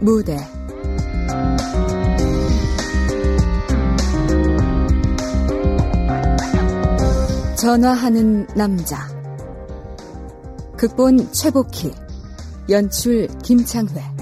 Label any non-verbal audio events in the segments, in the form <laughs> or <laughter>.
무대. 전화하는 남자. 극본 최복희 연출 김창회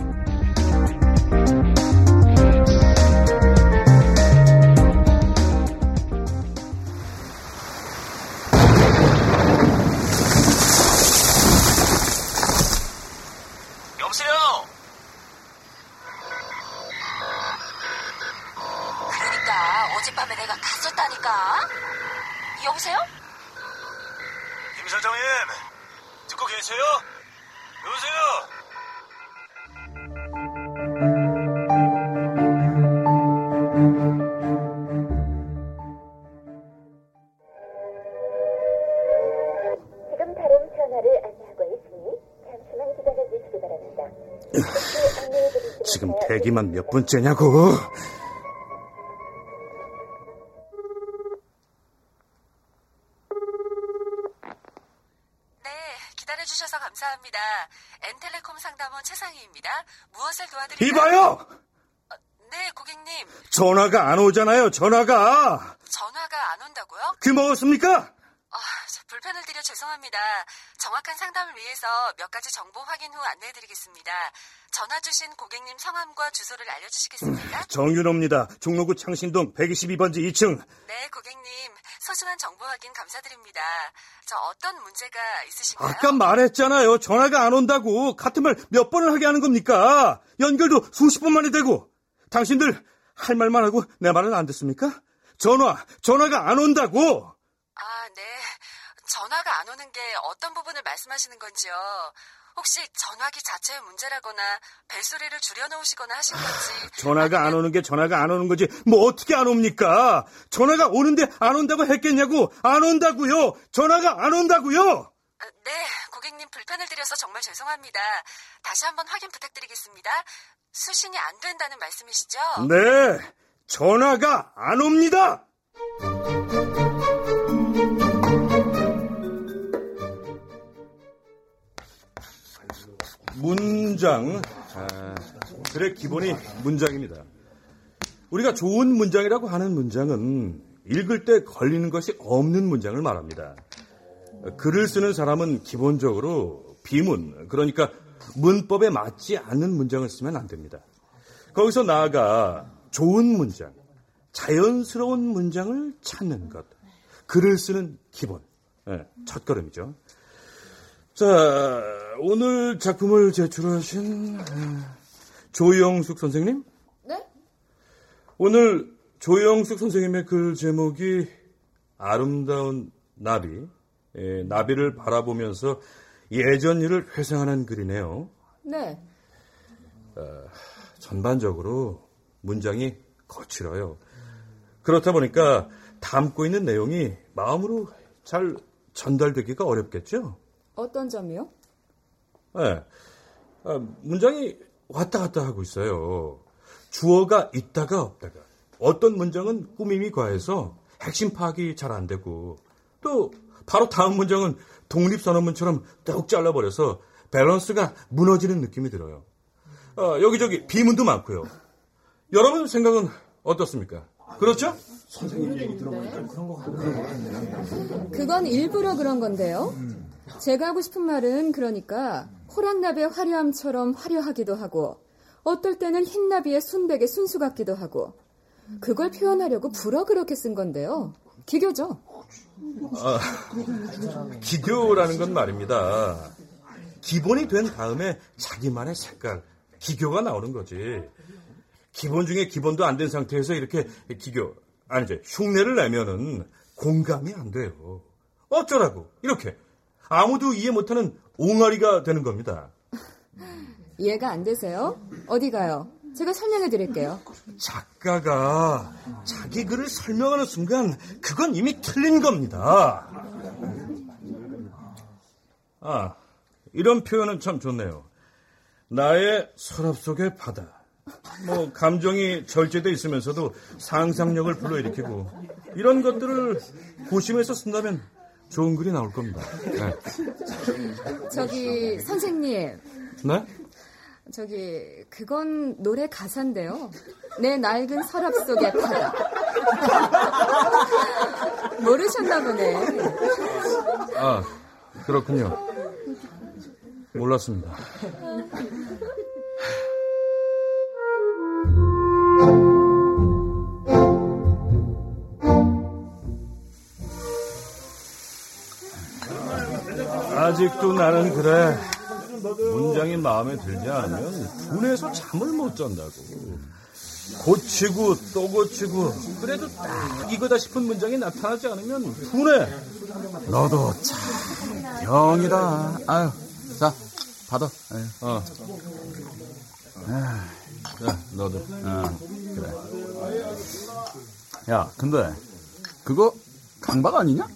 대기만 몇 분째냐고. 네, 기다려주셔서 감사합니다. 엔텔레콤 상담원 최상희입니다. 무엇을 도와드릴까요? 이봐요! 어, 네, 고객님. 전화가 안 오잖아요, 전화가. 전화가 안 온다고요? 그 먹었습니까? 아, 불편을 드려 죄송합니다. 정확한 상담을 위해서 몇 가지 정보 확인 후 안내해드리겠습니다. 전화 주신 고객님 성함과 주소를 알려주시겠습니까? 음, 정윤호입니다. 종로구 창신동 122번지 2층. 네, 고객님. 소중한 정보 확인 감사드립니다. 저 어떤 문제가 있으신가요? 아까 말했잖아요. 전화가 안 온다고. 같은 말 몇 번을 하게 하는 겁니까? 연결도 수십 번 만에 되고. 당신들 할 말만 하고 내 말은 안 듣습니까? 전화, 전화가 안 온다고. 아, 네. 전화가 안 오는 게 어떤 부분을 말씀하시는 건지요? 혹시 전화기 자체의 문제라거나 벨소리를 줄여놓으시거나 하신 건지. 전화가 아니면... 안 오는 게 전화가 안 오는 거지. 뭐 어떻게 안 옵니까? 전화가 오는데 안 온다고 했겠냐고. 안 온다고요. 전화가 안 온다고요. 아, 네, 고객님 불편을 드려서 정말 죄송합니다. 다시 한번 확인 부탁드리겠습니다. 수신이 안 된다는 말씀이시죠? 네, 전화가 안 옵니다. 문장. 아, 글의 기본이 문장입니다. 우리가 좋은 문장이라고 하는 문장은 읽을 때 걸리는 것이 없는 문장을 말합니다. 글을 쓰는 사람은 기본적으로 비문, 그러니까 문법에 맞지 않는 문장을 쓰면 안 됩니다. 거기서 나아가 좋은 문장, 자연스러운 문장을 찾는 것. 글을 쓰는 기본. 네, 첫 걸음이죠. 자, 오늘 작품을 제출하신 조영숙 선생님? 네? 오늘 조영숙 선생님의 글 제목이 아름다운 나비, 예, 나비를 바라보면서 예전 일을 회상하는 글이네요. 네. 어, 전반적으로 문장이 거칠어요. 그렇다 보니까 담고 있는 내용이 마음으로 잘 전달되기가 어렵겠죠? 어떤 점이요? 네. 아, 문장이 왔다 갔다 하고 있어요. 주어가 있다가 없다가. 어떤 문장은 꾸밈이 과해서 핵심 파악이 잘 안 되고 또 바로 다음 문장은 독립선언문처럼 뚝 잘라버려서 밸런스가 무너지는 느낌이 들어요. 아, 여기저기 비문도 많고요. 여러분 생각은 어떻습니까? 그렇죠? 선생님 얘기 들어보니까 그런 거 같네요. 그건 일부러 그런 건데요. 음. 제가 하고 싶은 말은 그러니까 호랑나비의 화려함처럼 화려하기도 하고 어떨 때는 흰나비의 순백의 순수 같기도 하고 그걸 표현하려고 불어 그렇게 쓴 건데요. 기교죠. 아, 기교라는 건 말입니다. 기본이 된 다음에 자기만의 색깔, 기교가 나오는 거지. 기본 중에 기본도 안 된 상태에서 이렇게 기교, 아니죠. 흉내를 내면은 공감이 안 돼요. 어쩌라고. 이렇게. 아무도 이해 못하는 옹알이가 되는 겁니다. 이해가 안 되세요? 어디 가요? 제가 설명해 드릴게요. 작가가 자기 글을 설명하는 순간 그건 이미 틀린 겁니다. 아, 이런 표현은 참 좋네요. 나의 서랍 속의 바다. 뭐 감정이 절제돼 있으면서도 상상력을 불러일으키고 이런 것들을 고심해서 쓴다면 좋은 글이 나올 겁니다. 네. 저기 선생님. 네? 저기 그건 노래 가사인데요. 내 낡은 서랍 속의 바다. <laughs> 모르셨나 보네. 아, 그렇군요. 몰랐습니다. 아직도 나는 그래. 문장이 마음에 들지 않으면 분해서 잠을 못 잔다고. 고치고 또 고치고 그래도 딱 이거다 싶은 문장이 나타나지 않으면 분해. 너도 참 병이다. 아유, 자 받아. 아유. 어. 자, 너도. 어, 그래. 야, 근데 그거 강박 아니냐?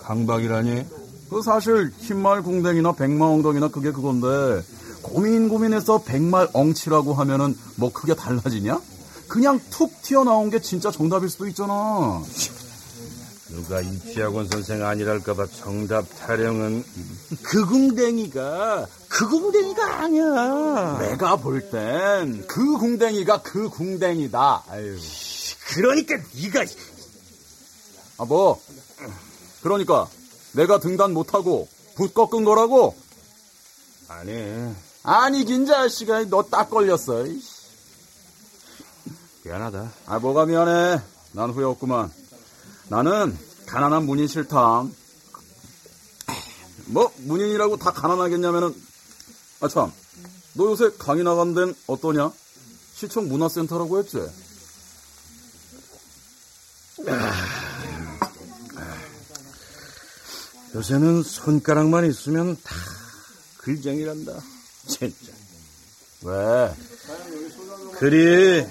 강박이라니? 그 사실 흰말 궁뎅이나 백마 엉덩이나 그게 그건데 고민 고민해서 백말 엉치라고 하면은 뭐 크게 달라지냐? 그냥 툭 튀어나온 게 진짜 정답일 수도 있잖아. 누가 이치학원 선생 아니랄까봐 정답 타령은 그 궁뎅이가 그 궁뎅이가 아니야. 내가 볼 땐 그 궁뎅이가 그 궁뎅이다. 아유. 그러니까 네가 아, 뭐. 그러니까 내가 등단 못하고 붓 꺾은 거라고? 아니 아니 긴 자식아, 너딱 걸렸어. 미안하다. 아, 뭐가 미안해. 난 후회 없구만. 나는 가난한 문인 싫다. 뭐, 문인이라고 다 가난하겠냐면은, 아, 참. 너 요새 강의 나간 데는 어떠냐? 시청 문화센터라고 했지? 요새는 손가락만 있으면 다 글쟁이란다. 진짜. 왜? 글이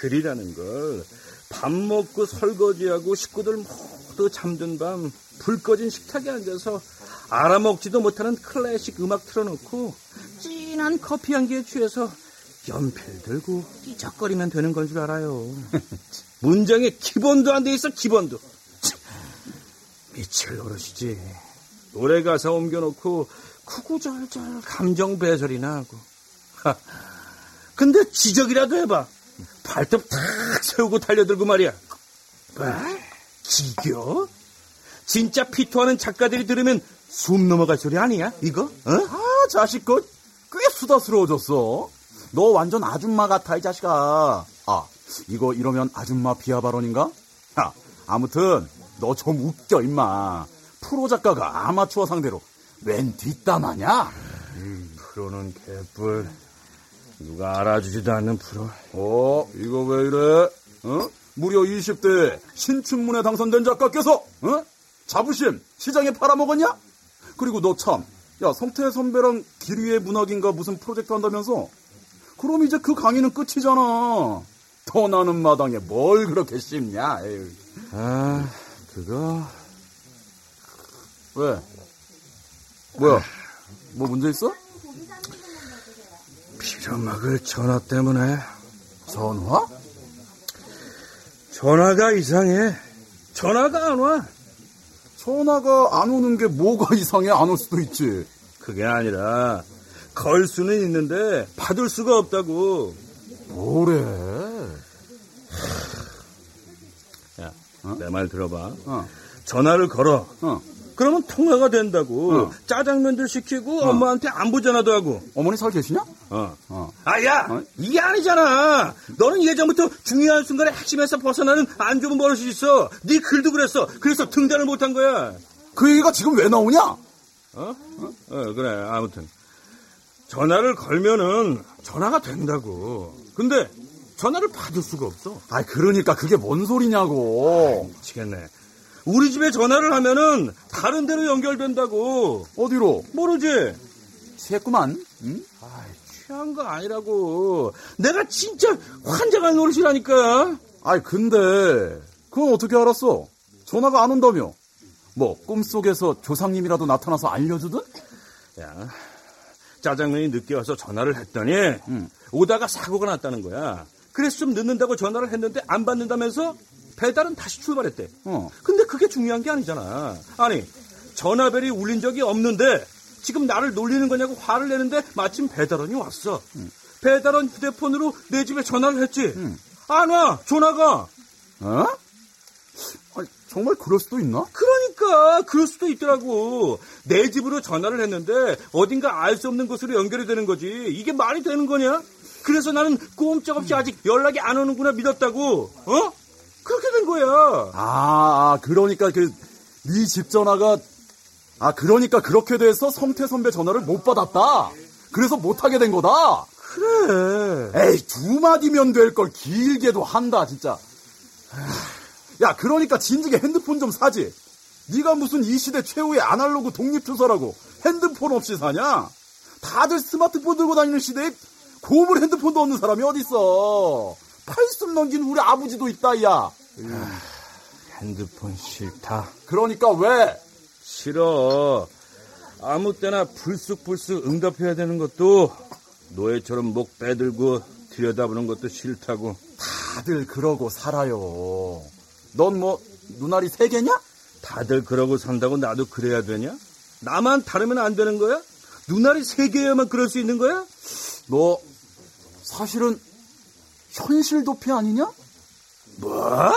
글이라는 걸 밥 먹고 설거지하고 식구들 모두 잠든 밤 불 꺼진 식탁에 앉아서 알아먹지도 못하는 클래식 음악 틀어놓고 진한 커피 향기에 취해서 연필 들고 삐적거리면 되는 건 줄 알아요. <laughs> 문장에 기본도 안 돼 있어 기본도. 참, 미칠 노릇이지. 노래 가사 옮겨놓고 구구절절 감정 배설이나 하고. 하, 근데 지적이라도 해봐. 발톱 탁 세우고 달려들고 말이야. 뭐? 기교? 진짜 피토하는 작가들이 들으면 숨 넘어갈 소리 아니야? 이거? 어? 아, 자식, 그, 꽤 수다스러워졌어. 너 완전 아줌마 같아, 이 자식아. 아, 이거 이러면 아줌마 비하 발언인가? 야, 아무튼, 너 좀 웃겨, 임마. 프로 작가가 아마추어 상대로 웬 뒷담하냐? 프로는 개뿔. 누가 알아주지도 않는 프로. 어, 이거 왜 이래? 어? 무려 20대 신춘문에 당선된 작가께서, 어? 자부심 시장에 팔아먹었냐? 그리고 너 참, 야, 성태 선배랑 길위의 문학인가 무슨 프로젝트 한다면서? 그럼 이제 그 강의는 끝이잖아. 더 나는 마당에 뭘 그렇게 씹냐? 에휴. 아, 그거. 왜? 뭐야? 뭐 문제 있어? 빌어먹을 전화 때문에. 전화? 전화가 이상해. 전화가 안 와. 전화가 안 오는 게 뭐가 이상해? 안 올 수도 있지. 그게 아니라, 걸 수는 있는데, 받을 수가 없다고. 뭐래? 야, 내말 들어봐. 어, 전화를 걸어. 어. 그러면 통화가 된다고. 어. 짜장면들 시키고 엄마한테 안부 전화도 하고. 어머니 살 계시냐? 어. 어. 아, 야! 어? 이게 아니잖아! 너는 예전부터 중요한 순간에 핵심에서 벗어나는 안 좋은 버릇이 있어. 네 글도 그랬어. 그래서 등단을 못한 거야. 그 얘기가 지금 왜 나오냐? 어? 어? 어, 그래. 아무튼. 전화를 걸면은 전화가 된다고. 근데 전화를 받을 수가 없어. 아, 그러니까 그게 뭔 소리냐고. 미치겠네. 우리 집에 전화를 하면은 다른 데로 연결된다고. 어디로? 모르지? 취했구만. 응? 취한 거 아니라고. 내가 진짜 환장할 노릇이라니까. 아이, 근데, 그건 어떻게 알았어? 전화가 안 온다며? 뭐, 꿈속에서 조상님이라도 나타나서 알려주든? 야, 짜장면이 늦게 와서 전화를 했더니 응. 오다가 사고가 났다는 거야. 그래서 좀 늦는다고 전화를 했는데 안 받는다면서 배달은 다시 출발했대. 어. 근데 그게 중요한 게 아니잖아. 아니, 전화벨이 울린 적이 없는데 지금 나를 놀리는 거냐고 화를 내는데 마침 배달원이 왔어. 응. 배달원 휴대폰으로 내 집에 전화를 했지. 응. 안 와, 전화가. 어? 아니, 정말 그럴 수도 있나? 그러니까 그럴 수도 있더라고. 내 집으로 전화를 했는데 어딘가 알 수 없는 곳으로 연결이 되는 거지. 이게 말이 되는 거냐? 그래서 나는 꼼짝없이 아직 연락이 안 오는구나 믿었다고. 어? 그렇게 된 거야. 아, 아 그러니까 그 네 집 전화가 아 그러니까 그렇게 돼서 성태 선배 전화를 못 받았다. 그래서 못 하게 된 거다. 그래. 에이 두 마디면 될 걸 길게도 한다 진짜. 야 그러니까 진즉에 핸드폰 좀 사지. 네가 무슨 이 시대 최후의 아날로그 독립투사라고 핸드폰 없이 사냐? 다들 스마트폰 들고 다니는 시대에 고물 핸드폰도 없는 사람이 어딨어. 팔순 넘긴 우리 아버지도 있다, 야. 아, 핸드폰 싫다. 그러니까 왜? 싫어. 아무 때나 불쑥불쑥 응답해야 되는 것도 노예처럼 목 빼들고 들여다보는 것도 싫다고. 다들 그러고 살아요. 넌 뭐 눈알이 세 개냐? 다들 그러고 산다고 나도 그래야 되냐? 나만 다르면 안 되는 거야? 눈알이 세 개여야만 그럴 수 있는 거야? 너 사실은 현실 도피 아니냐? 뭐?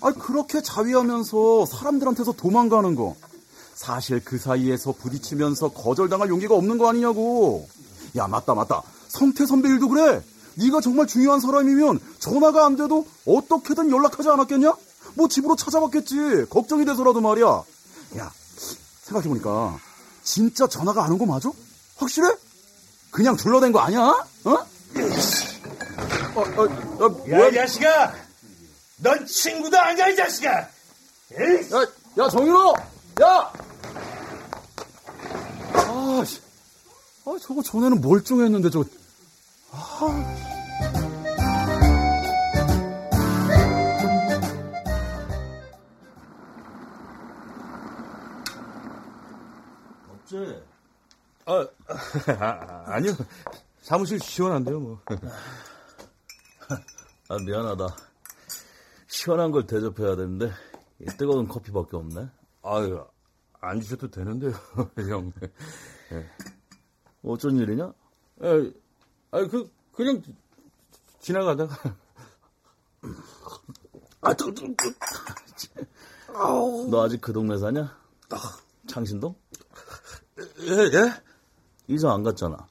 아 그렇게 자위하면서 사람들한테서 도망가는 거. 사실 그 사이에서 부딪히면서 거절당할 용기가 없는 거 아니냐고. 야 맞다 맞다. 성태 선배 일도 그래. 네가 정말 중요한 사람이면 전화가 안 돼도 어떻게든 연락하지 않았겠냐? 뭐 집으로 찾아봤겠지. 걱정이 돼서라도 말이야. 야 생각해보니까 진짜 전화가 안 온 거 맞아? 확실해? 그냥 둘러댄 거 아니야? 어? 어, 어, 어, 야, 이 자식아! 넌 친구도 아니야, 이 자식아! 에이? 야, 야, 정윤호! 야! 아, 씨. 아, 저거 전에는 멀쩡했는데, 저. 아. 없지? 아, 아, <laughs> 아니요. 사무실 시원한데요, 뭐. <laughs> 아, 미안하다. 시원한 걸 대접해야 되는데, 뜨거운 커피밖에 없네. 아유, 안 주셔도 되는데요, <laughs> 형. 네. 어쩐 일이냐? 에, 아, 그, 그냥, 지나가다가. 아, 또, 또, 또. 너 아직 그 동네 사냐? 창신동? 예, 예? 이사 안 갔잖아.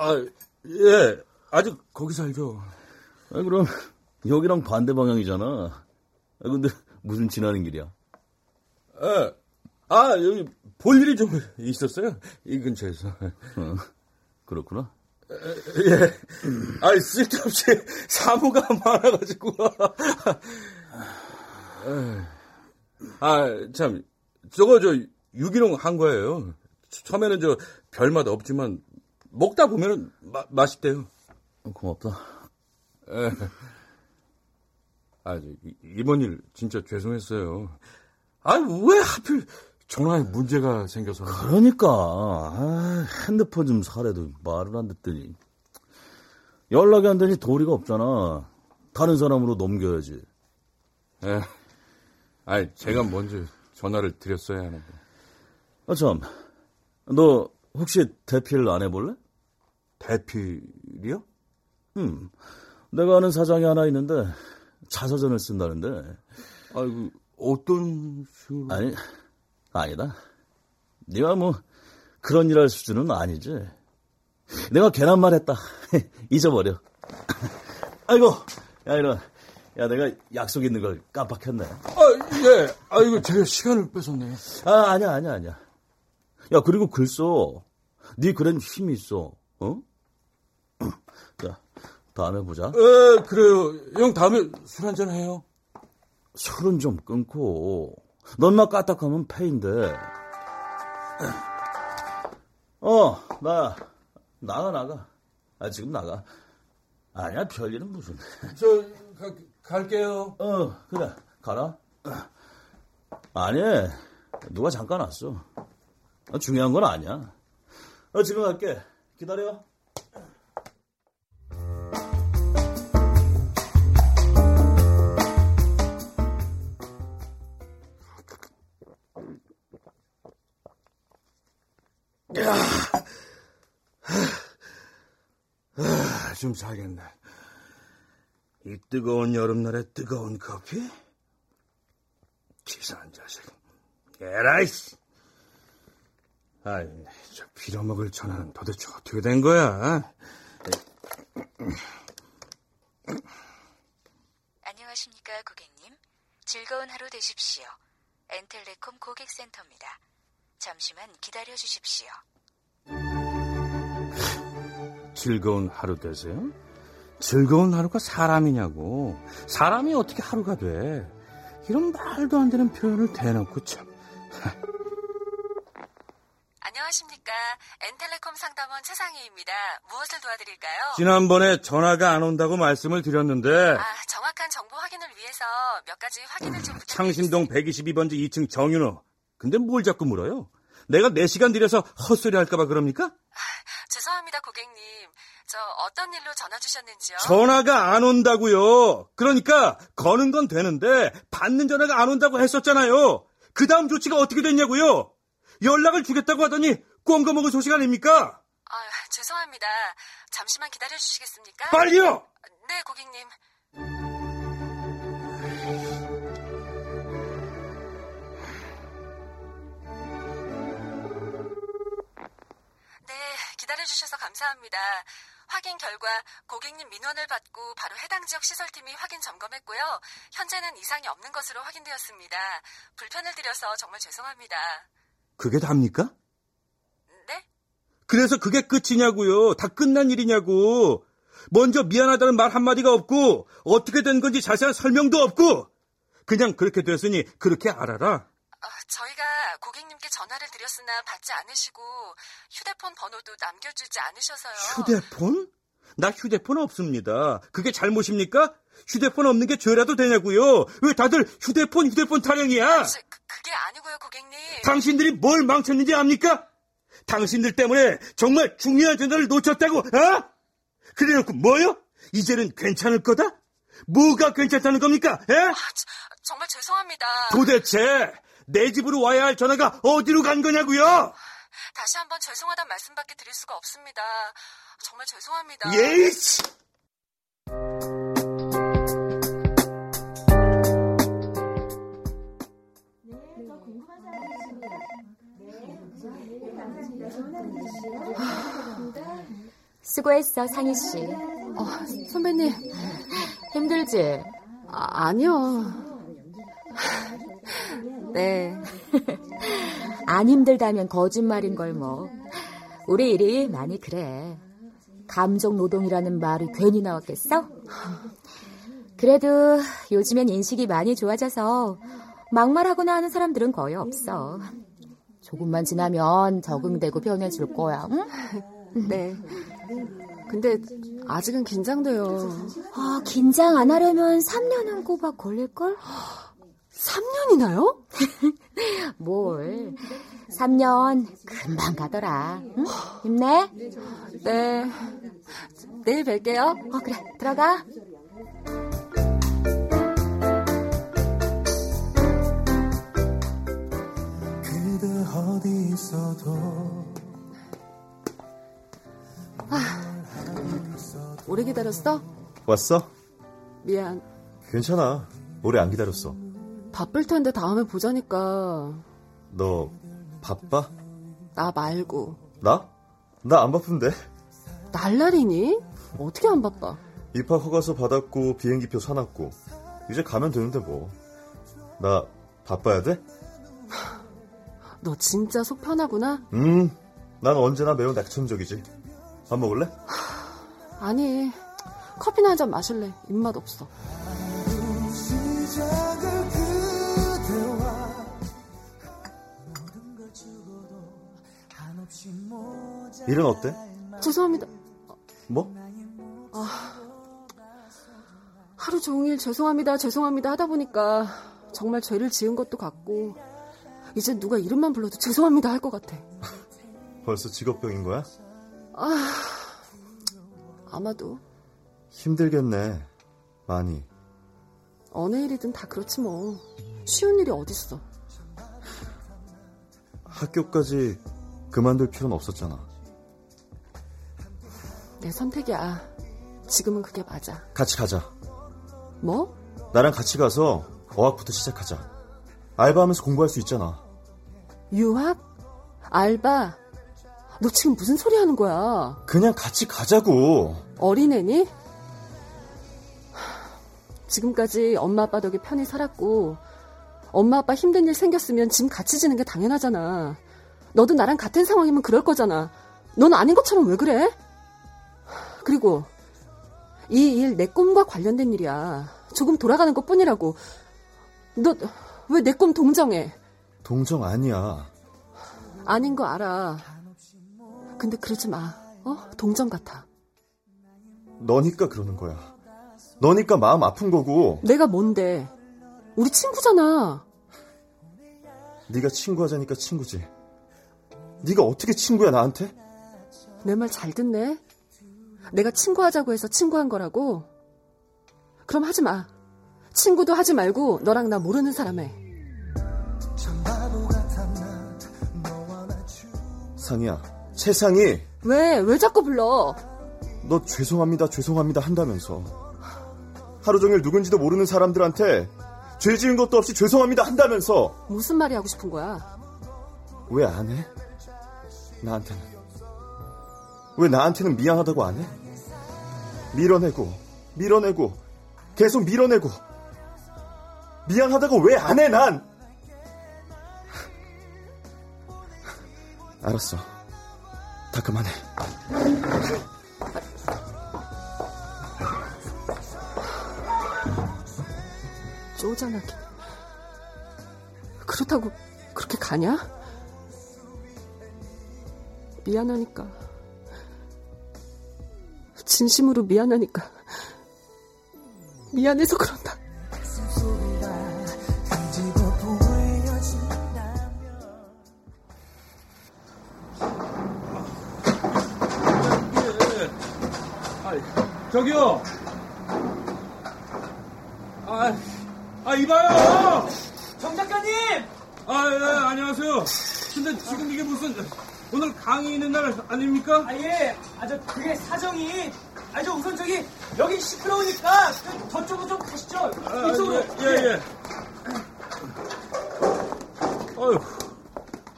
아, 예. 아직 거기 살죠. 아, 그럼 여기랑 반대 방향이잖아. 아, 근데 무슨 지나는 길이야? 예. 아, 여기 볼 일이 좀 있었어요. 이 근처에서. 어, 그렇구나. 예. 아, 쓸데없이 사무가 많아가지고. 아, 참. 저거 저 유기농 한 거예요. 처음에는 저 별맛 없지만 먹다 보면은 마, 맛있대요. 고맙다. 에. 아, 저, 이번 일 진짜 죄송했어요. 아, 왜 하필 전화에 문제가 생겨서. 그러니까 아, 핸드폰 좀 사래도 말을 안 듣더니 연락이 안 되니 도리가 없잖아. 다른 사람으로 넘겨야지. 에. 아, 제가 먼저 전화를 드렸어야 하는데. 아 참, 너 혹시 대필 안 해볼래? 대필이요? 음, 내가 아는 사장이 하나 있는데 자서전을 쓴다는데. 아이고 어떤 식으로? 아니, 아니다. 네가 뭐 그런 일 할 수준은 아니지. 내가 괜한 말 했다. <laughs> 잊어버려. <laughs> 아이고, 야 이런. 야 내가 약속 있는 걸 깜빡했네. 아 예. 아이고 제가 시간을 뺏었네요. 아 아니야 아니야 아니야. 야 그리고 글 써. 네 글엔 힘이 있어. 어? 자 다음에 보자. 에 그래요. 형 다음에 술 한잔 해요. 술은 좀 끊고 넌나 까딱하면 패인데. 어, 나 나가 나가. 아 지금 나가. 아니야 별일은 무슨. 저 가, 갈게요. 어 그래 가라. 아니 누가 잠깐 왔어. 중요한 건 아니야. 어, 지금 갈게. 기다려. 좀 자겠네. 이 뜨거운 여름날에 뜨거운 커피? 치사한 자식. 에라이씨! 아이, 저 빌어먹을 전화는 도대체 어떻게 된 거야? 안녕하십니까, 고객님. 즐거운 하루 되십시오. 엔텔레콤 고객센터입니다. 잠시만 기다려 주십시오. 즐거운 하루 되세요? 즐거운 하루가 사람이냐고. 사람이 어떻게 하루가 돼? 이런 말도 안 되는 표현을 대놓고 참. <laughs> 안녕하십니까. 엔텔레콤 상담원 최상희입니다. 무엇을 도와드릴까요? 지난번에 전화가 안 온다고 말씀을 드렸는데 아, 정확한 정보 확인을 위해서 몇 가지 확인을 좀. 창신동 122번지 2층 정윤호. 근데 뭘 자꾸 물어요? 내가 4시간 들여서 헛소리 할까봐 그럽니까? 죄송합니다, 고객님. 저 어떤 일로 전화 주셨는지요? 전화가 안 온다고요. 그러니까 거는 건 되는데 받는 전화가 안 온다고 했었잖아요. 그 다음 조치가 어떻게 됐냐고요? 연락을 주겠다고 하더니 꽁거 먹은 소식 아닙니까? 아, 죄송합니다. 잠시만 기다려 주시겠습니까? 빨리요! 네, 고객님. 네, 기다려 주셔서 감사합니다. 확인 결과 고객님 민원을 받고 바로 해당 지역 시설팀이 확인 점검했고요. 현재는 이상이 없는 것으로 확인되었습니다. 불편을 드려서 정말 죄송합니다. 그게 답니까? 네? 그래서 그게 끝이냐고요. 다 끝난 일이냐고. 먼저 미안하다는 말 한마디가 없고 어떻게 된 건지 자세한 설명도 없고 그냥 그렇게 됐으니 그렇게 알아라. 고객님께 전화를 드렸으나 받지 않으시고 휴대폰 번호도 남겨주지 않으셔서요. 휴대폰? 나 휴대폰 없습니다. 그게 잘못입니까? 휴대폰 없는 게 죄라도 되냐고요. 왜 다들 휴대폰 휴대폰 타령이야? 저, 그, 그게 아니고요, 고객님. 당신들이 뭘 망쳤는지 압니까? 당신들 때문에 정말 중요한 전화를 놓쳤다고, 어? 그래놓고 뭐요? 이제는 괜찮을 거다? 뭐가 괜찮다는 겁니까? 에? 아, 저, 정말 죄송합니다. 도대체 내 집으로 와야 할 전화가 어디로 간 거냐고요? 다시 한번 죄송하단 말씀밖에 드릴 수가 없습니다. 정말 죄송합니다. 예이씨! 수고했어, 상희 씨. 어, 선배님, 힘들지? 아, 아니요. <laughs> 네. 안 힘들다면 거짓말인 걸 뭐. 우리 일이 많이 그래. 감정 노동이라는 말이 괜히 나왔겠어? 그래도 요즘엔 인식이 많이 좋아져서 막말하거나 하는 사람들은 거의 없어. 조금만 지나면 적응되고 변해줄 거야. 응? <laughs> 네. 근데 아직은 긴장돼요. 아, 긴장 안 하려면 3년은 꼬박 걸릴걸? 3년이나요? <laughs> 뭘. 3년 금방 가더라. 응? 힘내. 네. 내일 뵐게요. 어, 그래. 들어가. 그대 어디 있어도 오래 기다렸어? 왔어? 미안. 괜찮아. 오래 안 기다렸어. 바쁠 텐데 다음에 보자니까. 너 바빠? 나 말고. 나? 나 안 바쁜데. 날라리니? 어떻게 안 바빠? 입학 허가서 받았고 비행기표 사놨고 이제 가면 되는데 뭐. 나 바빠야 돼? <laughs> 너 진짜 속 편하구나? 음, 난 언제나 매우 낙천적이지. 밥 먹을래? <sighs> 아니, 커피나 한 잔 마실래. 입맛 없어. 일은 어때? 죄송합니다. 뭐? 하루 종일 죄송합니다, 죄송합니다 하다 보니까 정말 죄를 지은 것도 같고, 이제 누가 이름만 불러도 죄송합니다 할 것 같아. <laughs> 벌써 직업병인 거야? 아마도 힘들겠네. 많이. 어느 일이든 다 그렇지 뭐. 쉬운 일이 어딨어. 학교까지 그만둘 필요는 없었잖아. 내 선택이야. 지금은 그게 맞아. 같이 가자. 뭐? 나랑 같이 가서 어학부터 시작하자. 알바하면서 공부할 수 있잖아. 유학? 알바? 너 지금 무슨 소리 하는 거야? 그냥 같이 가자고. 어린애니? 지금까지 엄마 아빠 덕에 편히 살았고 엄마 아빠 힘든 일 생겼으면 짐 같이 지는 게 당연하잖아. 너도 나랑 같은 상황이면 그럴 거잖아. 넌 아닌 것처럼 왜 그래? 그리고 이 일 내 꿈과 관련된 일이야. 조금 돌아가는 것 뿐이라고. 너 왜 내 꿈 동정해? 동정 아니야. 아닌 거 알아. 근데 그러지 마. 어? 동정 같아. 너니까 그러는 거야. 너니까 마음 아픈 거고. 내가 뭔데? 우리 친구잖아. 네가 친구 하자니까 친구지. 네가 어떻게 친구야 나한테? 내 말 잘 듣네. 내가 친구하자고 해서 친구한 거라고? 그럼 하지 마. 친구도 하지 말고 너랑 나 모르는 사람 해. 상이야. 세상이 왜? 왜 자꾸 불러? 너 죄송합니다 죄송합니다 한다면서 하루 종일 누군지도 모르는 사람들한테 죄 지은 것도 없이 죄송합니다 한다면서 무슨 말이 하고 싶은 거야? 왜 안 해? 나한테는 왜 나한테는 미안하다고 안 해? 밀어내고 밀어내고 계속 밀어내고 미안하다고 왜 안 해 난? 알았어 다 그만해 쪼잔하게. 그렇다고 그렇게 가냐? 미안하니까. 진심으로 미안하니까. 미안해서 그런다. 저기요. 아, 아 이봐요. 정 작가님! 아, 예, 안녕하세요. 근데 지금 이게 무슨 오늘 강의 있는 날 아닙니까? 아, 예. 아, 저, 그게 사정이. 아, 저 우선 저기, 여기 시끄러우니까 저, 저쪽으로 좀 가시죠. 아, 이쪽으로. 예, 예, 예. 아유,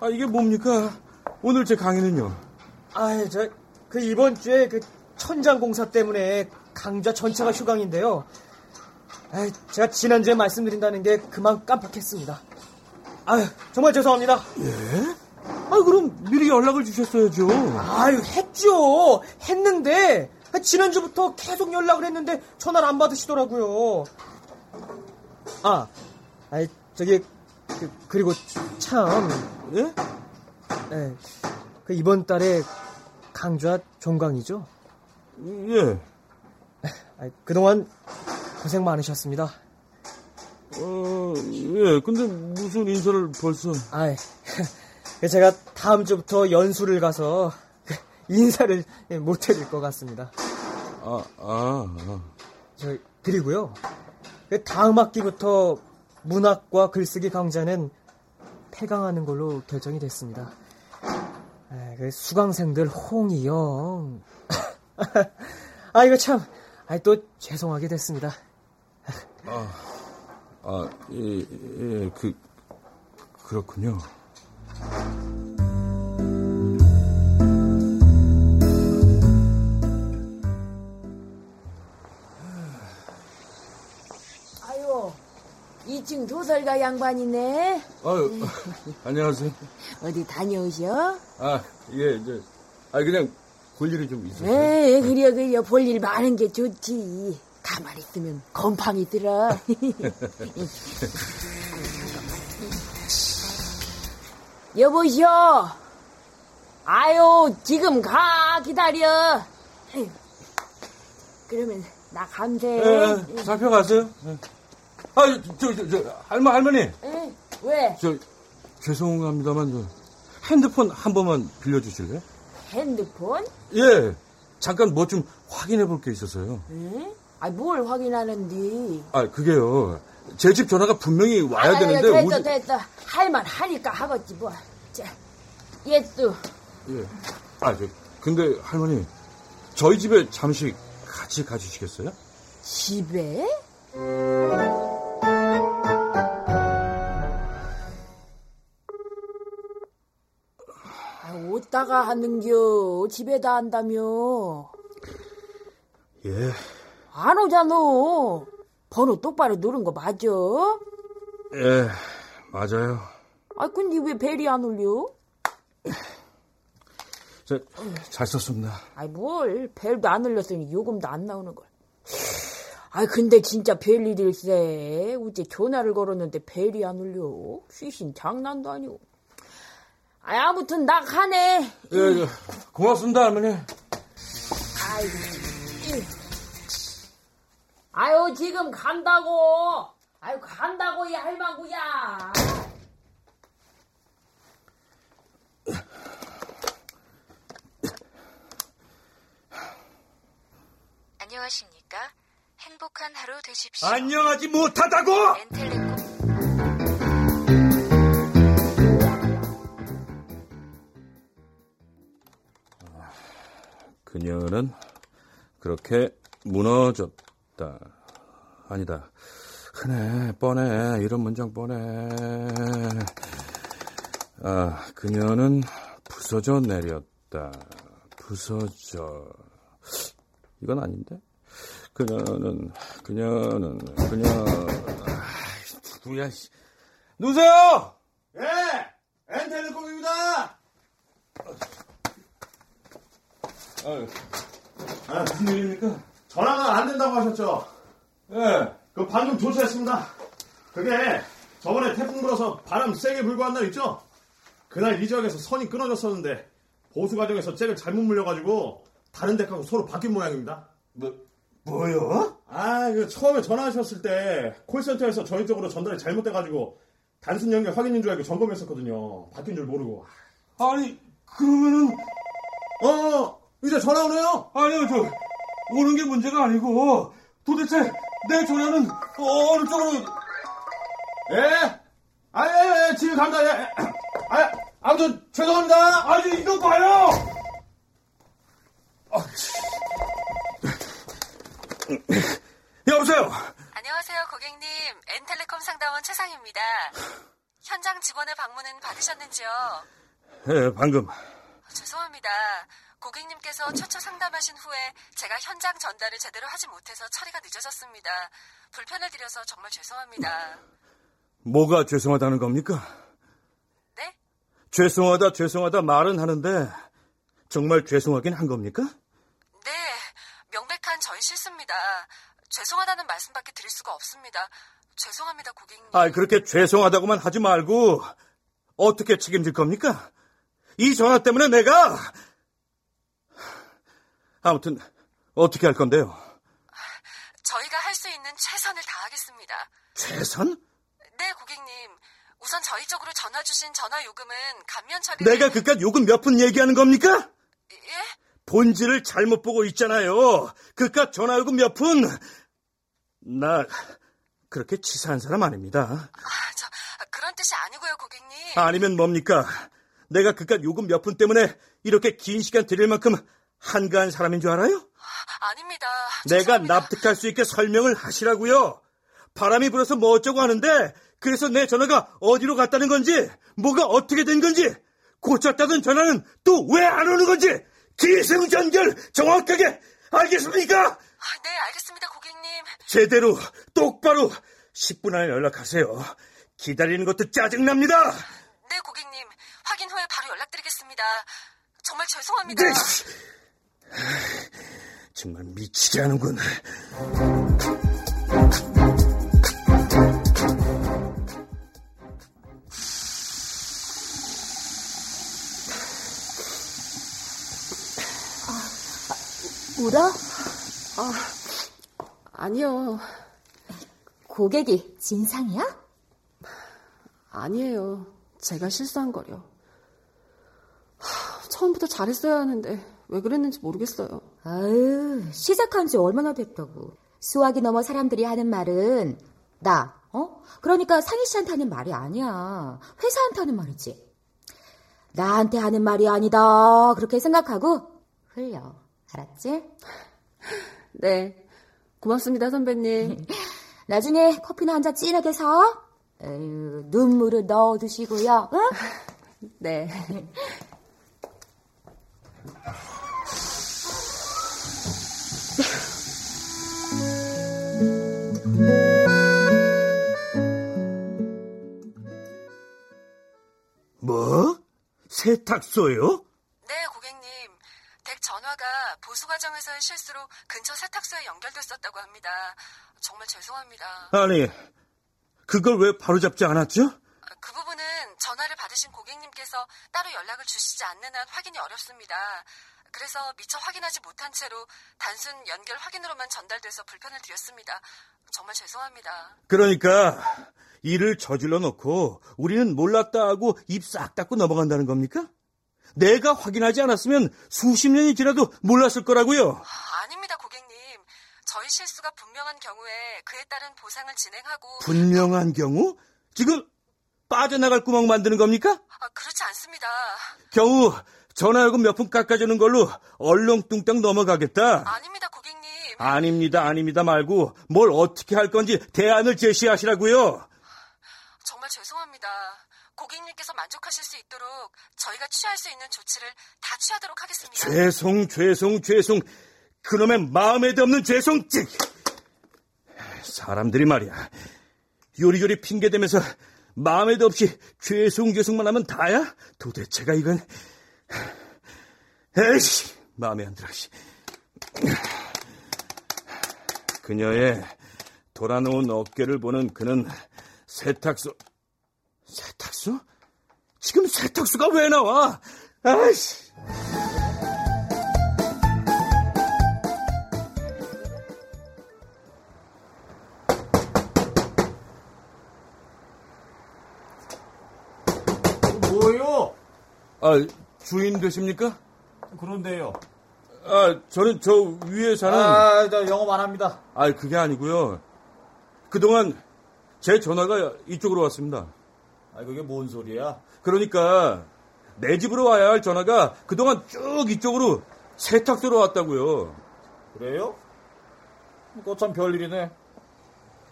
아 이게 뭡니까? 오늘 제 강의는요. 아, 저, 그 이번 주에 그 천장 공사 때문에 강좌 전체가 휴강인데요. 아, 제가 지난주에 말씀드린다는 게 그만 깜빡했습니다. 아유, 정말 죄송합니다. 예? 아 그럼 미리 연락을 주셨어야죠. 아유, 했죠. 했는데 지난주부터 계속 연락을 했는데 전화를 안 받으시더라고요. 아, 아이 저기 그, 그리고 참 예? 예, 그 이번 달에 강좌 종강이죠. 예. 아, 그동안 고생 많으셨습니다. 어, 예. 근데 무슨 인사를 벌써? 아이, 제가 다음 주부터 연수를 가서 인사를 못 해드릴 것 같습니다. 아, 아, 아. 저, 그리고요. 그 다음 학기부터 문학과 글쓰기 강좌는 폐강하는 걸로 결정이 됐습니다. 아, 그 수강생들 홍이 형. <laughs> 아, 이거 참, 아, 또 죄송하게 됐습니다. 아, 아, 예, 예, 그, 그렇군요. 2층 도설가 양반이네. 아유, <laughs> 안녕하세요. 어디 다녀오셔? 아, 예, 이제, 아, 그냥 볼 일이 좀 있어서. 에 그려 그려 볼 일 많은 게 좋지. 가만히 있으면 곰팡이 들어. <laughs> 여보시오. 아유, 지금 가 기다려. 그러면 나 감세. 예, 예, 살펴가세요. 예. 아, 저, 저, 저, 할머, 할머니. 에? 왜? 저, 죄송합니다만, 저, 핸드폰 한 번만 빌려주실래요? 핸드폰? 예, 잠깐 뭐 좀 확인해 볼 게 있어서요. 응? 아, 뭘 확인하는디? 아, 그게요. 제 집 전화가 분명히 와야 아, 되는데. 됐다, 오지- 됐다. 할만 하니까 하겠지, 뭐. 자, 얘 또. 예. 아, 저, 근데 할머니, 저희 집에 잠시 같이 가주시겠어요? 집에? 아, 어디다가 하는겨? 집에다 한다며? 예. 안 오잖아. 번호 똑바로 누른 거 맞아? 예, 맞아요. 아, 근데 왜 벨이 안 울려? <sniffs> 저, 잘 썼습니다. 아이, 뭘. 벨도 안 울렸으니 요금도 안 나오는 걸. <sniffs> 아이, 근데 진짜 별일일세. 어제 전화를 걸었는데 벨이 안 울려. 쉬신 장난도 아니고. 아무튼 나 가네. 예, 예, 고맙습니다, 할머니. 아이고. 아유, 지금 간다고. 아유, 간다고, 이 할망구야. 안녕하십니까? 행복한 하루 되십시오. 안녕하지 못하다고! 엔텔레콤 그녀는 그렇게 무너졌다. 아니다. 흔해, 뻔해. 이런 문장 뻔해. 아, 그녀는 부서져 내렸다. 부서져. 이건 아닌데? 그녀는, 그녀는, 그녀, 아이, 누구야, 씨. 누구세요? 예! 엔텔레콤입니다! 아유, 아, 무슨 일입니까? 전화가 안 된다고 하셨죠? 예. 그 방금 조사했습니다. 그게 저번에 태풍 불어서 바람 세게 불고 한 날 있죠? 그날 이 지역에서 선이 끊어졌었는데 보수 과정에서 잭을 잘못 물려가지고 다른 덱하고 서로 바뀐 모양입니다. 뭐, 뭐요? 아, 그 처음에 전화하셨을 때 콜센터에서 저희 쪽으로 전달이 잘못돼가지고 단순 연결 확인인 줄 알고 점검했었거든요. 바뀐 줄 모르고. 아니, 그러면은, 어, 이제 전화 오네요? 아니요, 저, 오는 게 문제가 아니고, 도대체 내 전화는 어느 쪽으로, 예? 아, 예, 예, 집에 갑니다, 예. 아, 아무튼, 죄송합니다. 아니, 이거 봐요! 아, 여보세요? 안녕하세요, 고객님. 엔텔레콤 상담원 최상입니다. 현장 직원의 방문은 받으셨는지요? 예, 방금. 죄송합니다. 고객님께서 최초 상담하신 후에 제가 현장 전달을 제대로 하지 못해서 처리가 늦어졌습니다. 불편을 드려서 정말 죄송합니다. 뭐가 죄송하다는 겁니까? 네? 죄송하다, 죄송하다 말은 하는데, 정말 죄송하긴 한 겁니까? 네, 명백한 저희 실수입니다. 죄송하다는 말씀밖에 드릴 수가 없습니다. 죄송합니다, 고객님. 아, 그렇게 죄송하다고만 하지 말고, 어떻게 책임질 겁니까? 이 전화 때문에 내가, 아무튼, 어떻게 할 건데요? 저희가 할 수 있는 최선을 다하겠습니다. 최선? 네, 고객님. 우선 저희 쪽으로 전화 주신 전화 요금은 감면 처리. 내가 그깟 요금 몇 푼 얘기하는 겁니까? 예? 본질을 잘못 보고 있잖아요. 그깟 전화 요금 몇 푼. 나 그렇게 치사한 사람 아닙니다. 아, 저 그런 뜻이 아니고요, 고객님. 아니면 뭡니까? 내가 그깟 요금 몇 푼 때문에 이렇게 긴 시간 드릴 만큼 한가한 사람인 줄 알아요? 아닙니다. 내가 죄송합니다. 납득할 수 있게 설명을 하시라고요. 바람이 불어서 뭐 어쩌고 하는데 그래서 내 전화가 어디로 갔다는 건지 뭐가 어떻게 된 건지 고쳤다던 전화는 또 왜 안 오는 건지 기승전결 정확하게 알겠습니까? 아, 네, 알겠습니다, 고객님. 제대로 똑바로 10분 안에 연락하세요. 기다리는 것도 짜증납니다. 네, 고객님. 확인 후에 바로 연락드리겠습니다. 정말 죄송합니다. 네. 정말 미치게 하는군. 울어? 아, 아니요. 고객이 진상이야? 아니에요. 제가 실수한 거요. 하, 처음부터 잘했어야 하는데 왜 그랬는지 모르겠어요. 아유, 시작한 지 얼마나 됐다고. 수학이 넘어 사람들이 하는 말은 나, 어? 그러니까 상희 씨한테 하는 말이 아니야. 회사한테 하는 말이지. 나한테 하는 말이 아니다. 그렇게 생각하고 흘려. 알았지? <laughs> 네. 고맙습니다, 선배님. <laughs> 나중에 커피나 한 잔 진하게 사. 에휴, 눈물을 넣어 두시고요. 응? <laughs> 네. 뭐? 세탁소요? 네, 고객님. 댁 전화가 보수 과정에서의 실수로 근처 세탁소에 연결됐었다고 합니다. 정말 죄송합니다. 아니, 그걸 왜 바로잡지 않았죠? 그 부분은 전화를 받으신 고객님께서 따로 연락을 주시지 않는 한 확인이 어렵습니다. 그래서 미처 확인하지 못한 채로 단순 연결 확인으로만 전달돼서 불편을 드렸습니다. 정말 죄송합니다. 그러니까 일을 저질러 놓고 우리는 몰랐다 하고 입 싹 닫고 넘어간다는 겁니까? 내가 확인하지 않았으면 수십 년이 지나도 몰랐을 거라고요. 아닙니다, 고객님. 저희 실수가 분명한 경우에 그에 따른 보상을 진행하고 분명한 경우? 지금 빠져나갈 구멍 만드는 겁니까? 아, 그렇지 않습니다. 경우 전화요금 몇 푼 깎아주는 걸로 얼렁뚱땅 넘어가겠다. 아닙니다, 고객님. 아닙니다, 아닙니다 말고 뭘 어떻게 할 건지 대안을 제시하시라고요. 정말 죄송합니다. 고객님께서 만족하실 수 있도록 저희가 취할 수 있는 조치를 다 취하도록 하겠습니다. 죄송, 죄송, 죄송. 그놈의 마음에도 없는 죄송. 찍. 사람들이 말이야. 요리조리 핑계대면서 마음에도 없이 죄송, 죄송만 하면 다야? 도대체가 이건. 에이씨, 마음에 안 들어. 씨. 그녀의 돌아놓은 어깨를 보는 그는 세탁소, 세탁소? 지금 세탁소가 왜 나와? 아이씨. 뭐요? 아, 주인 되십니까? 그런데요. 아, 저는 저 위에 사는. 아, 저 영업 안 합니다. 아, 그게 아니고요. 그동안 제 전화가 이쪽으로 왔습니다. 아, 그게 뭔 소리야? 그러니까 내 집으로 와야 할 전화가 그동안 쭉 이쪽으로 세탁소로 왔다고요. 그래요? 그거 참 별일이네.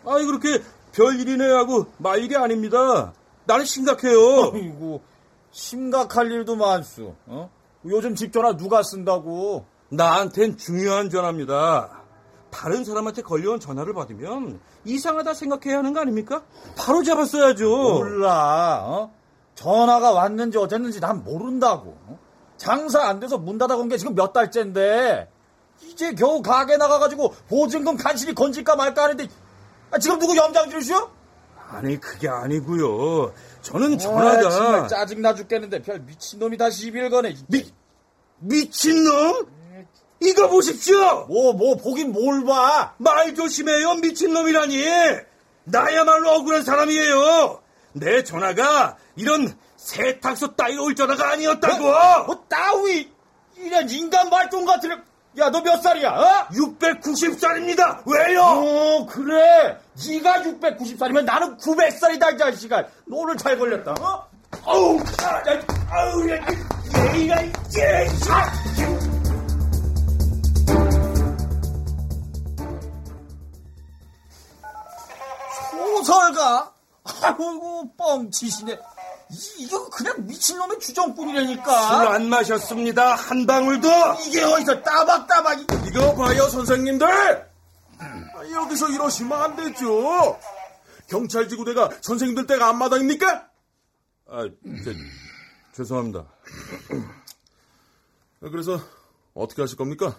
아니 그렇게 별일이네 하고 말 일이 아닙니다. 나는 심각해요. 아이고, 심각할 일도 많수. 어? 요즘 집 전화 누가 쓴다고? 나한텐 중요한 전화입니다. 다른 사람한테 걸려온 전화를 받으면 이상하다 생각해야 하는 거 아닙니까? 바로 잡았어야죠. 몰라. 어? 전화가 왔는지 어쨌는지 난 모른다고. 어? 장사 안 돼서 문 닫아건 게 지금 몇 달째인데 이제 겨우 가게 나가가지고 보증금 간신히 건질까 말까 하는데 아, 지금 누구 염장지를 쉬어? 아니 그게 아니고요. 저는 아, 전화가 정말 짜증 나 죽겠는데 별 미친놈이 다 시비를 거네. 미 미친놈? 이거 보십시오. 뭐 뭐 보긴 뭘 봐. 말 조심해요 미친놈이라니. 나야말로 억울한 사람이에요. 내 전화가 이런 세탁소 따위로 올 전화가 아니었다고. 뭐, 뭐 따위 이런 인간 말종 같은 야 너 몇 살이야? 어? 690살입니다. 왜요? 어 그래. 네가 690살이면 나는 900살이다 이 자식아. 너 오늘 잘 걸렸다. 어? 어우, 아, 아우, 야, 얘가 이게 소설가? 아이고 뻥치시네. 이- 이거 그냥 미친놈의 주정꾼이라니까. 술 안 마셨습니다. 한 방울도. 이게 어디서 따박따박. 이거 봐요, 선생님들! 아, 여기서 이러시면 안 되죠. 경찰 지구대가 선생님들 댁 앞마당입니까? 아, 저, 죄송합니다. 아, 그래서 어떻게 하실 겁니까?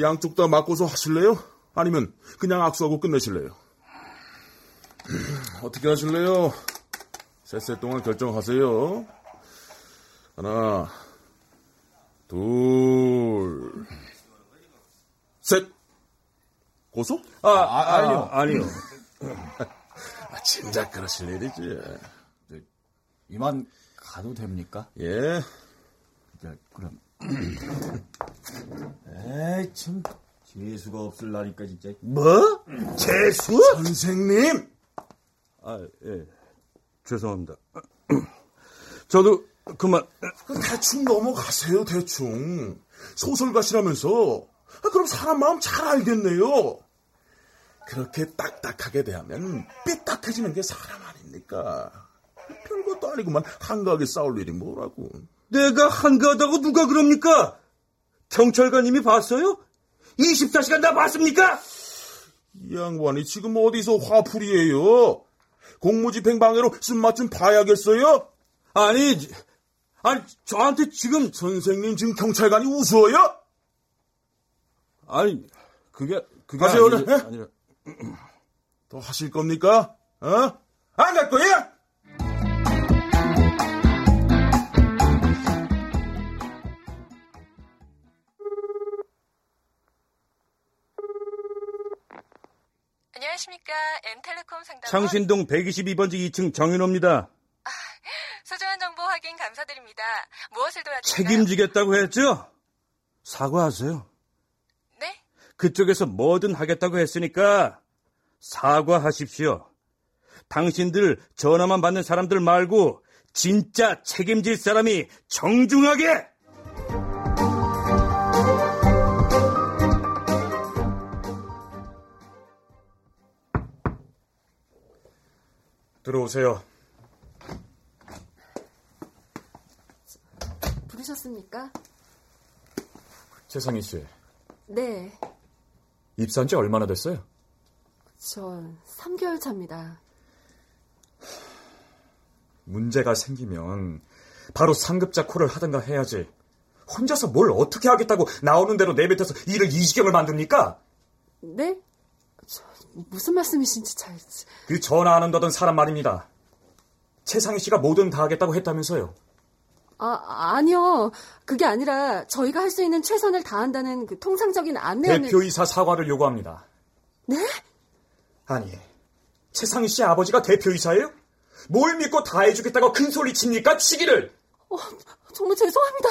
양쪽 다 맞고서 하실래요? 아니면 그냥 악수하고 끝내실래요? <clears throat> 어떻게 하실래요? 셋셋 동안 결정하세요. 하나, 둘, 셋. 고소? 아, 아, 아 니요. 아니요. <laughs> 아, 진작 그러실 일이지. 이만 가도 됩니까? 예. 자, 그럼. <clears throat> 에이, 참. 재수가 없을라니까, 진짜. 뭐? 재수? 선생님! 아, 예. 죄송합니다. <clears throat> 저도 그만. 대충 넘어가세요, 대충. 소설가시라면서 아, 그럼 사람 마음 잘 알겠네요. 그렇게 딱딱하게 대하면 삐딱해지는 게 사람 아닙니까? 별것도 아니구만 한가하게 싸울 일이 뭐라고. 내가 한가하다고 누가 그럽니까? 경찰관님이 봤어요? 24시간 다 봤습니까? 이 양반이 지금 어디서 화풀이에요? 공무집행 방해로 쓴맛 좀 봐야겠어요? 아니, 아니 저한테 지금 선생님 지금 경찰관이 우스워요? 아니 그게 그게 하세요, 아니, 오늘, 예? 아니라 더 하실 겁니까? 어? 안 갈 거예요? 안녕하십니까. N텔레콤 상담원 창신동 122번지 2층 정인호입니다. 소중한 정보 확인 감사드립니다. 무엇을 도와드릴까요? 책임지겠다고 했죠? 사과하세요. 네? 그쪽에서 뭐든 하겠다고 했으니까 사과하십시오. 당신들 전화만 받는 사람들 말고 진짜 책임질 사람이 정중하게 들어오세요. 부르셨습니까? 최상희 씨, 네. 입사한 지 얼마나 됐어요? 저 3개월 차입니다. 문제가 생기면 바로 상급자 콜을 하든가 해야지. 혼자서 뭘 어떻게 하겠다고 나오는 대로 내뱉어서 일을 이 지경을 만듭니까? 네? 저, 무슨 말씀이신지 잘... 그 전화 안 한다던 사람 말입니다. 최상희 씨가 뭐든 다 하겠다고 했다면서요. 아, 아니요. 그게 아니라 저희가 할 수 있는 최선을 다한다는 그 통상적인 안내안을... 대표이사 사과를 요구합니다. 네? 아니, 최상희 씨 아버지가 대표이사예요? 뭘 믿고 다 해주겠다고 큰 소리 칩니까? 치기를! 어, 정말 죄송합니다.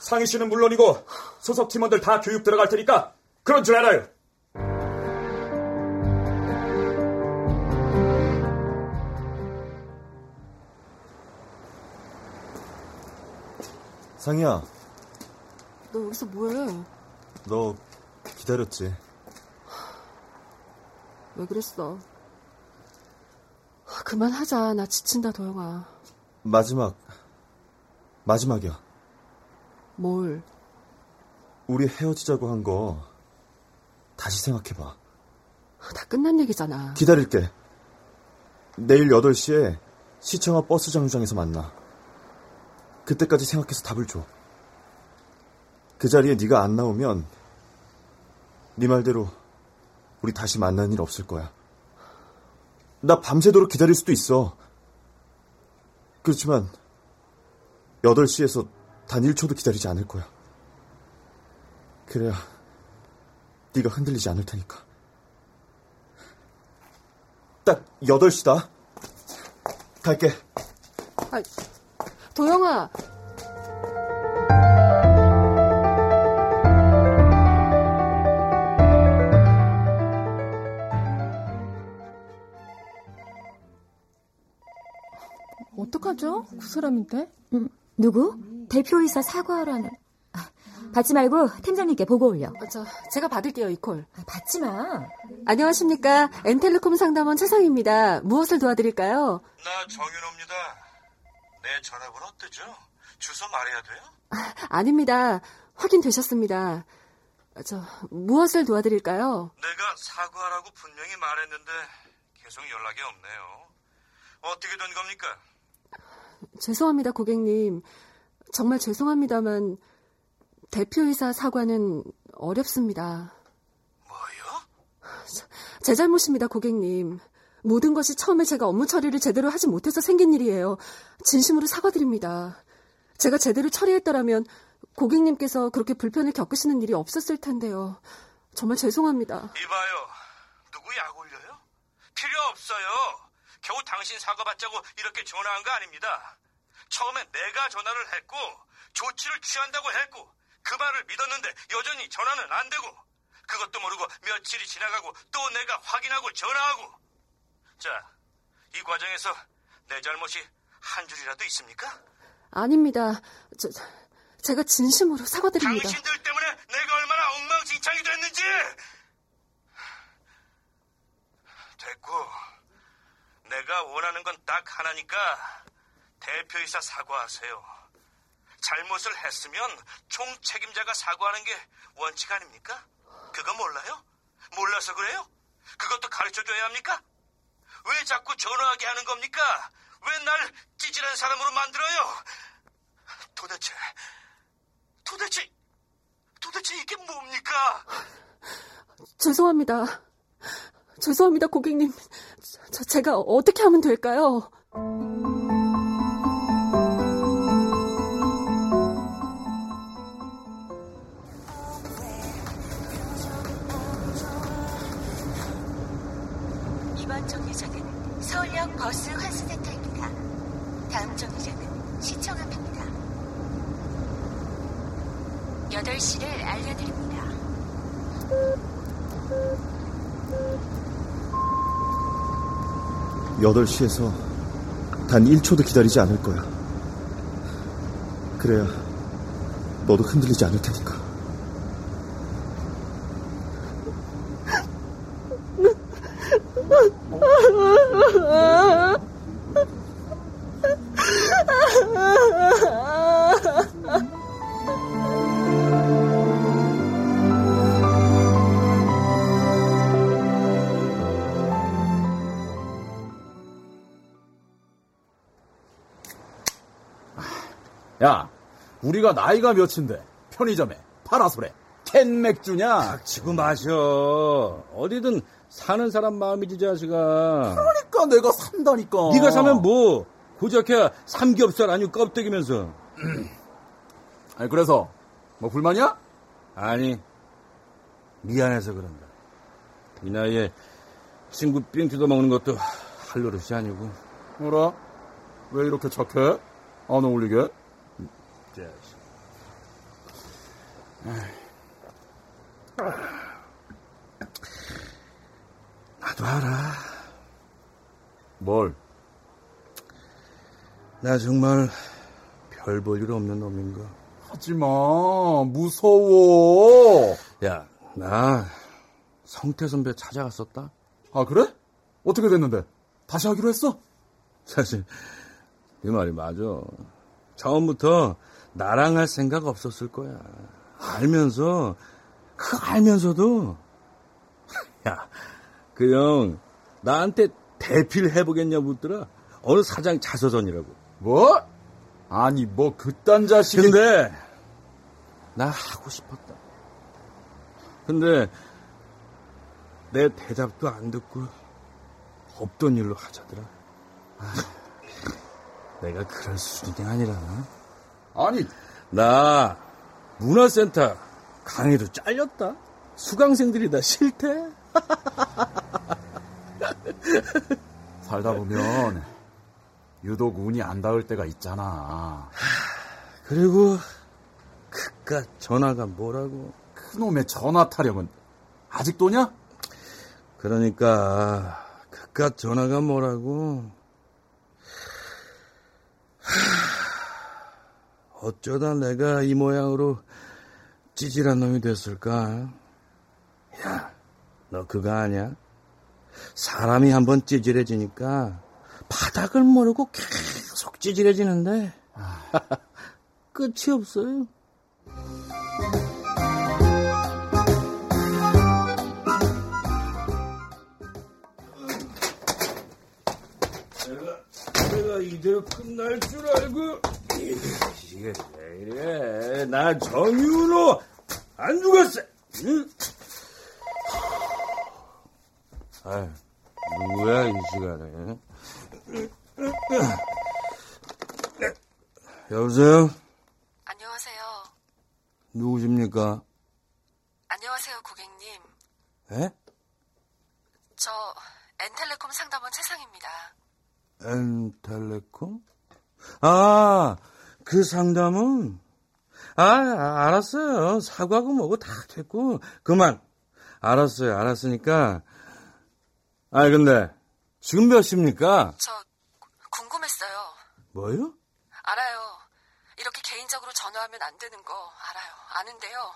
상희 씨는 물론이고 소속 팀원들 다 교육 들어갈 테니까 그런 줄 알아요. 상희야, 너 여기서 뭐해? 너 기다렸지? 왜 그랬어? 그만하자. 나 지친다, 도영아. 마지막, 마지막이야. 뭘? 우리 헤어지자고 한 거 다시 생각해봐. 다 끝난 얘기잖아. 기다릴게. 내일 8시에 시청 앞 버스 정류장에서 만나. 그때까지 생각해서 답을 줘. 그 자리에 네가 안 나오면 네 말대로 우리 다시 만나는 일 없을 거야. 나 밤새도록 기다릴 수도 있어. 그렇지만 8시에서 단 1초도 기다리지 않을 거야. 그래야 네가 흔들리지 않을 테니까. 딱 8시다. 갈게. 아, 도영아. 어떡하죠? 그 사람인데? 음, 누구? 대표이사 사과하라는. 아, 받지 말고 팀장님께 보고 올려. 아, 저 제가 받을게요 이 콜. 아, 받지 마. 안녕하십니까 엔텔레콤 상담원 최상입니다. 무엇을 도와드릴까요? 나 정윤호입니다. 내 전화번호 뜨죠? 주소 말해야 돼요? 아, 아닙니다. 확인되셨습니다. 아, 저 무엇을 도와드릴까요? 내가 사과하라고 분명히 말했는데 계속 연락이 없네요. 어떻게 된 겁니까? 죄송합니다, 고객님. 정말 죄송합니다만 대표이사 사과는 어렵습니다. 뭐요? 제 잘못입니다, 고객님. 모든 것이 처음에 제가 업무 처리를 제대로 하지 못해서 생긴 일이에요. 진심으로 사과드립니다. 제가 제대로 처리했더라면 고객님께서 그렇게 불편을 겪으시는 일이 없었을 텐데요. 정말 죄송합니다. 이봐요. 누구 약 올려요? 필요 없어요. 겨우 당신 사과받자고 이렇게 전화한 거 아닙니다. 처음에 내가 전화를 했고 조치를 취한다고 했고 그 말을 믿었는데 여전히 전화는 안 되고 그것도 모르고 며칠이 지나가고 또 내가 확인하고 전화하고 자, 이 과정에서 내 잘못이 한 줄이라도 있습니까? 아닙니다. 저, 제가 진심으로 사과드립니다. 당신들 때문에 내가 얼마나 엉망진창이 됐 됐고, 내가 원하는 건 딱 하나니까 대표이사 사과하세요. 잘못을 했으면 총 책임자가 사과하는 게 원칙 아닙니까? 그거 몰라요? 몰라서 그래요? 그것도 가르쳐줘야 합니까? 왜 자꾸 전화하게 하는 겁니까? 왜 날 찌질한 사람으로 만들어요? 도대체, 도대체, 도대체 이게 뭡니까? 죄송합니다. 죄송합니다, 고객님. 저, 제가 어떻게 하면 될까요? 버스 환승센터입니다. 다음 정류장은 시청 앞입니다. 8시를 알려드립니다. 여덟 시에서 단 1초도 기다리지 않을 거야. 그래야 너도 흔들리지 않을 테니까. 우리가 나이가 몇인데 편의점에 파라솔에 캔 맥주냐? 지고 마셔. 어디든 사는 사람 마음이지 자식아. 그러니까 내가 산다니까. 네가 사면 뭐 고작해야 삼겹살 아니고 껍데기면서. <clears throat> 아니 그래서 뭐 불만이야? 아니 미안해서 그런다. 이 나이에 친구 삥 뜯어먹는 것도 할 노릇이 아니고. 뭐라? 왜 이렇게 착해? 안 어울리게? 자식. 나도 알아. 뭘? 나 정말 별 볼 일 없는 놈인가. 하지마 무서워. 야, 나 성태 선배 찾아갔었다. 아 그래? 어떻게 됐는데? 다시 하기로 했어? 사실 네 말이 맞아. 처음부터 나랑 할 생각 없었을 거야. 알면서 그 알면서도 <laughs> 야, 그 형 나한테 대필 해보겠냐 묻더라. 어느 사장 자서전이라고. 뭐? 아니 뭐 그딴 자식이. 근데 나 하고 싶었다. 근데 내 대답도 안 듣고 없던 일로 하자더라. 아, 내가 그럴 수준이 아니라. 아니 나 문화센터 강의도 잘렸다. 수강생들이 다 싫대. <laughs> 살다 보면 유독 운이 안 닿을 때가 있잖아. 그리고 그깟 전화가 뭐라고? 그놈의 전화 타령은 아직도 냐? 그러니까 그깟 전화가 뭐라고? 하, 어쩌다 내가 이 모양으로 찌질한 놈이 됐을까? 야, 너 그거 아냐? 사람이 한번 찌질해지니까 바닥을 모르고 계속 찌질해지는데 <laughs> 끝이 없어요. 내가, 내가 이대로 끝날 줄 알고 이게 왜 이래? 나 정윤호 안 죽었어. 응? 아, 누구야 이 시간에? 여보세요? 안녕하세요. 누구십니까? 안녕하세요, 고객님. 에? 저 엔텔레콤 상담원 최상입니다. 엔텔레콤? 아, 그 상담은? 아, 알았어요. 사과고 뭐고 다 됐고. 그만. 알았어요. 알았으니까. 아, 근데, 지금 몇 시입니까? 저 궁금했어요. 뭐요? 알아요. 이렇게 개인적으로 전화하면 안 되는 거 알아요. 아는데요.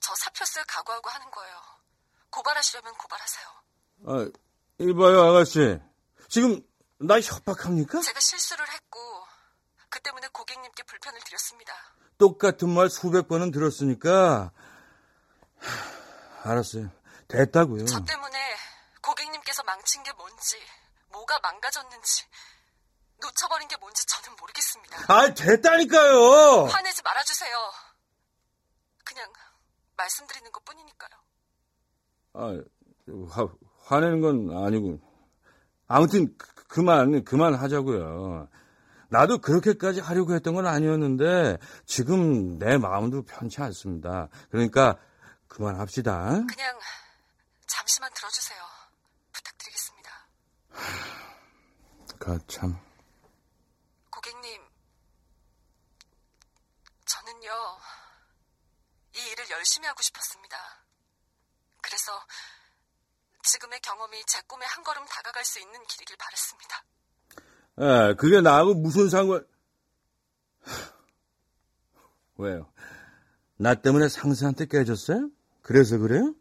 저 사표 쓸 각오하고 하는 거예요. 고발하시려면 고발하세요. 아, 이봐요, 아가씨. 지금 나 협박합니까? 제가 실수를 했고 그 때문에 고객님께 불편을 드렸습니다. 똑같은 말 수백 번은 들었으니까 하, 알았어요. 됐다고요. 저 때문에 고객님께서 망친 게 뭔지, 뭐가 망가졌는지, 놓쳐버린 게 뭔지 저는 모르겠습니다. 아, 됐다니까요. 화내지 말아주세요. 그냥 말씀드리는 것 뿐이니까요. 아, 화, 화내는 건 아니고. 아무튼 그, 그만 그만 하자고요. 나도 그렇게까지 하려고 했던 건 아니었는데 지금 내 마음도 편치 않습니다. 그러니까 그만합시다. 그냥 잠시만 들어주세요. 부탁드리겠습니다. 가 참. 고객님, 저는요 이 일을 열심히 하고 싶었습니다. 그래서 지금의 경험이 제 꿈에 한 걸음 다가갈 수 있는 길이길 바랬습니다. 예, 그게 나하고 무슨 상관... 왜요? 나 때문에 상사한테 깨졌어요? 그래서 그래요?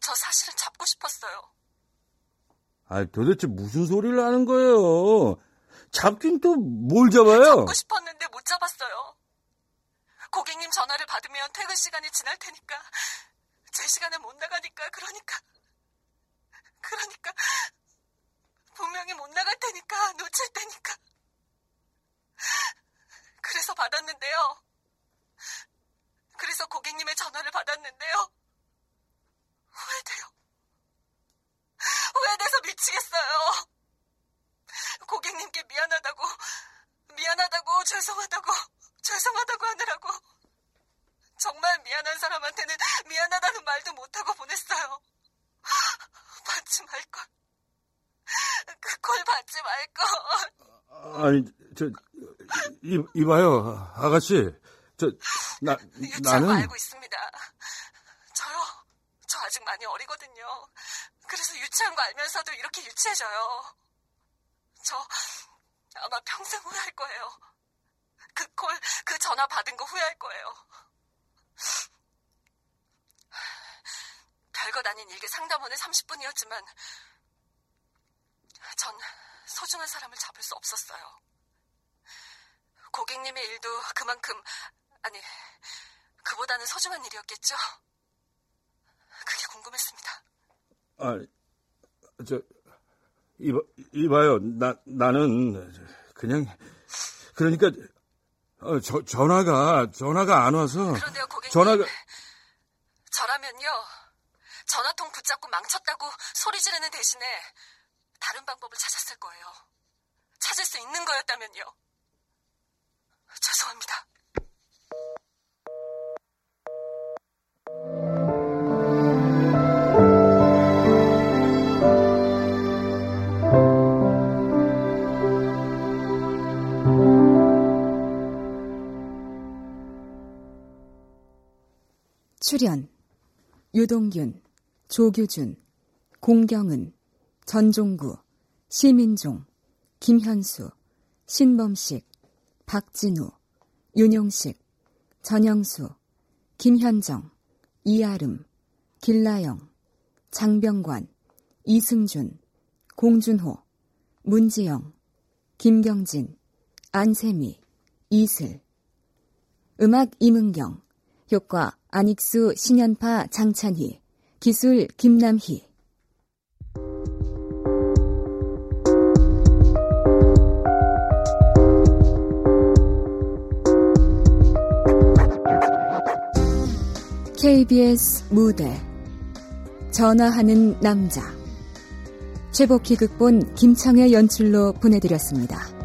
저 사실은 잡고 싶었어요. 아, 도대체 무슨 소리를 하는 거예요? 잡긴 또 뭘 잡아요? 잡고 싶었는데 못 잡았어요. 고객님 전화를 받으면 퇴근 시간이 지날 테니까 제 시간에 못 나가니까 그러니까 그러니까 분명히 못 나갈 테니까 놓칠 테니까 그래서 받았는데요. 그래서 고객님의 전화를 받았는데요. 후회돼요. 후회돼서 미치겠어요. 고객님께 미안하다고, 미안하다고, 죄송하다고, 죄송하다고 하느라고 정말 미안한 사람한테는 미안하다는 말도 못하고 보냈어요. 받지 말걸. 그꼴 받지 말걸. 아니, 저, 이, 이봐요, 아가씨. 저, 나, 유치한 거 나는. 알고 있습니다. 저요? 저 아직 많이 어리거든요. 그래서 유치한 거 알면서도 이렇게 유치해져요. 저 아마 평생 후회할 거예요. 그 콜, 그 전화 받은 거 후회할 거예요. 별것 아닌 일개 상담원은 30분이었지만 전 소중한 사람을 잡을 수 없었어요. 고객님의 일도 그만큼 아니 그보다는 소중한 일이었겠죠? 그게 궁금했습니다. 아, 저, 이봐, 이봐요. 나, 나는, 그냥, 그러니까, 어, 저, 전화가, 전화가 안 와서. 그런데요, 고객님. 전화가, 저라면요. 전화통 붙잡고 망쳤다고 소리 지르는 대신에 다른 방법을 찾았을 거예요. 찾을 수 있는 거였다면요. 죄송합니다. 출연 유동균, 조규준, 공경은, 전종구, 시민종, 김현수, 신범식, 박진우, 윤용식, 전영수, 김현정, 이아름, 길라영, 장병관, 이승준, 공준호, 문지영, 김경진, 안세미, 이슬. 음악 임은경 효과 안익수, 신연파, 장찬희 기술 김남희 KBS 무대 전화하는 남자 최복희 극본 김창회 연출로 보내드렸습니다.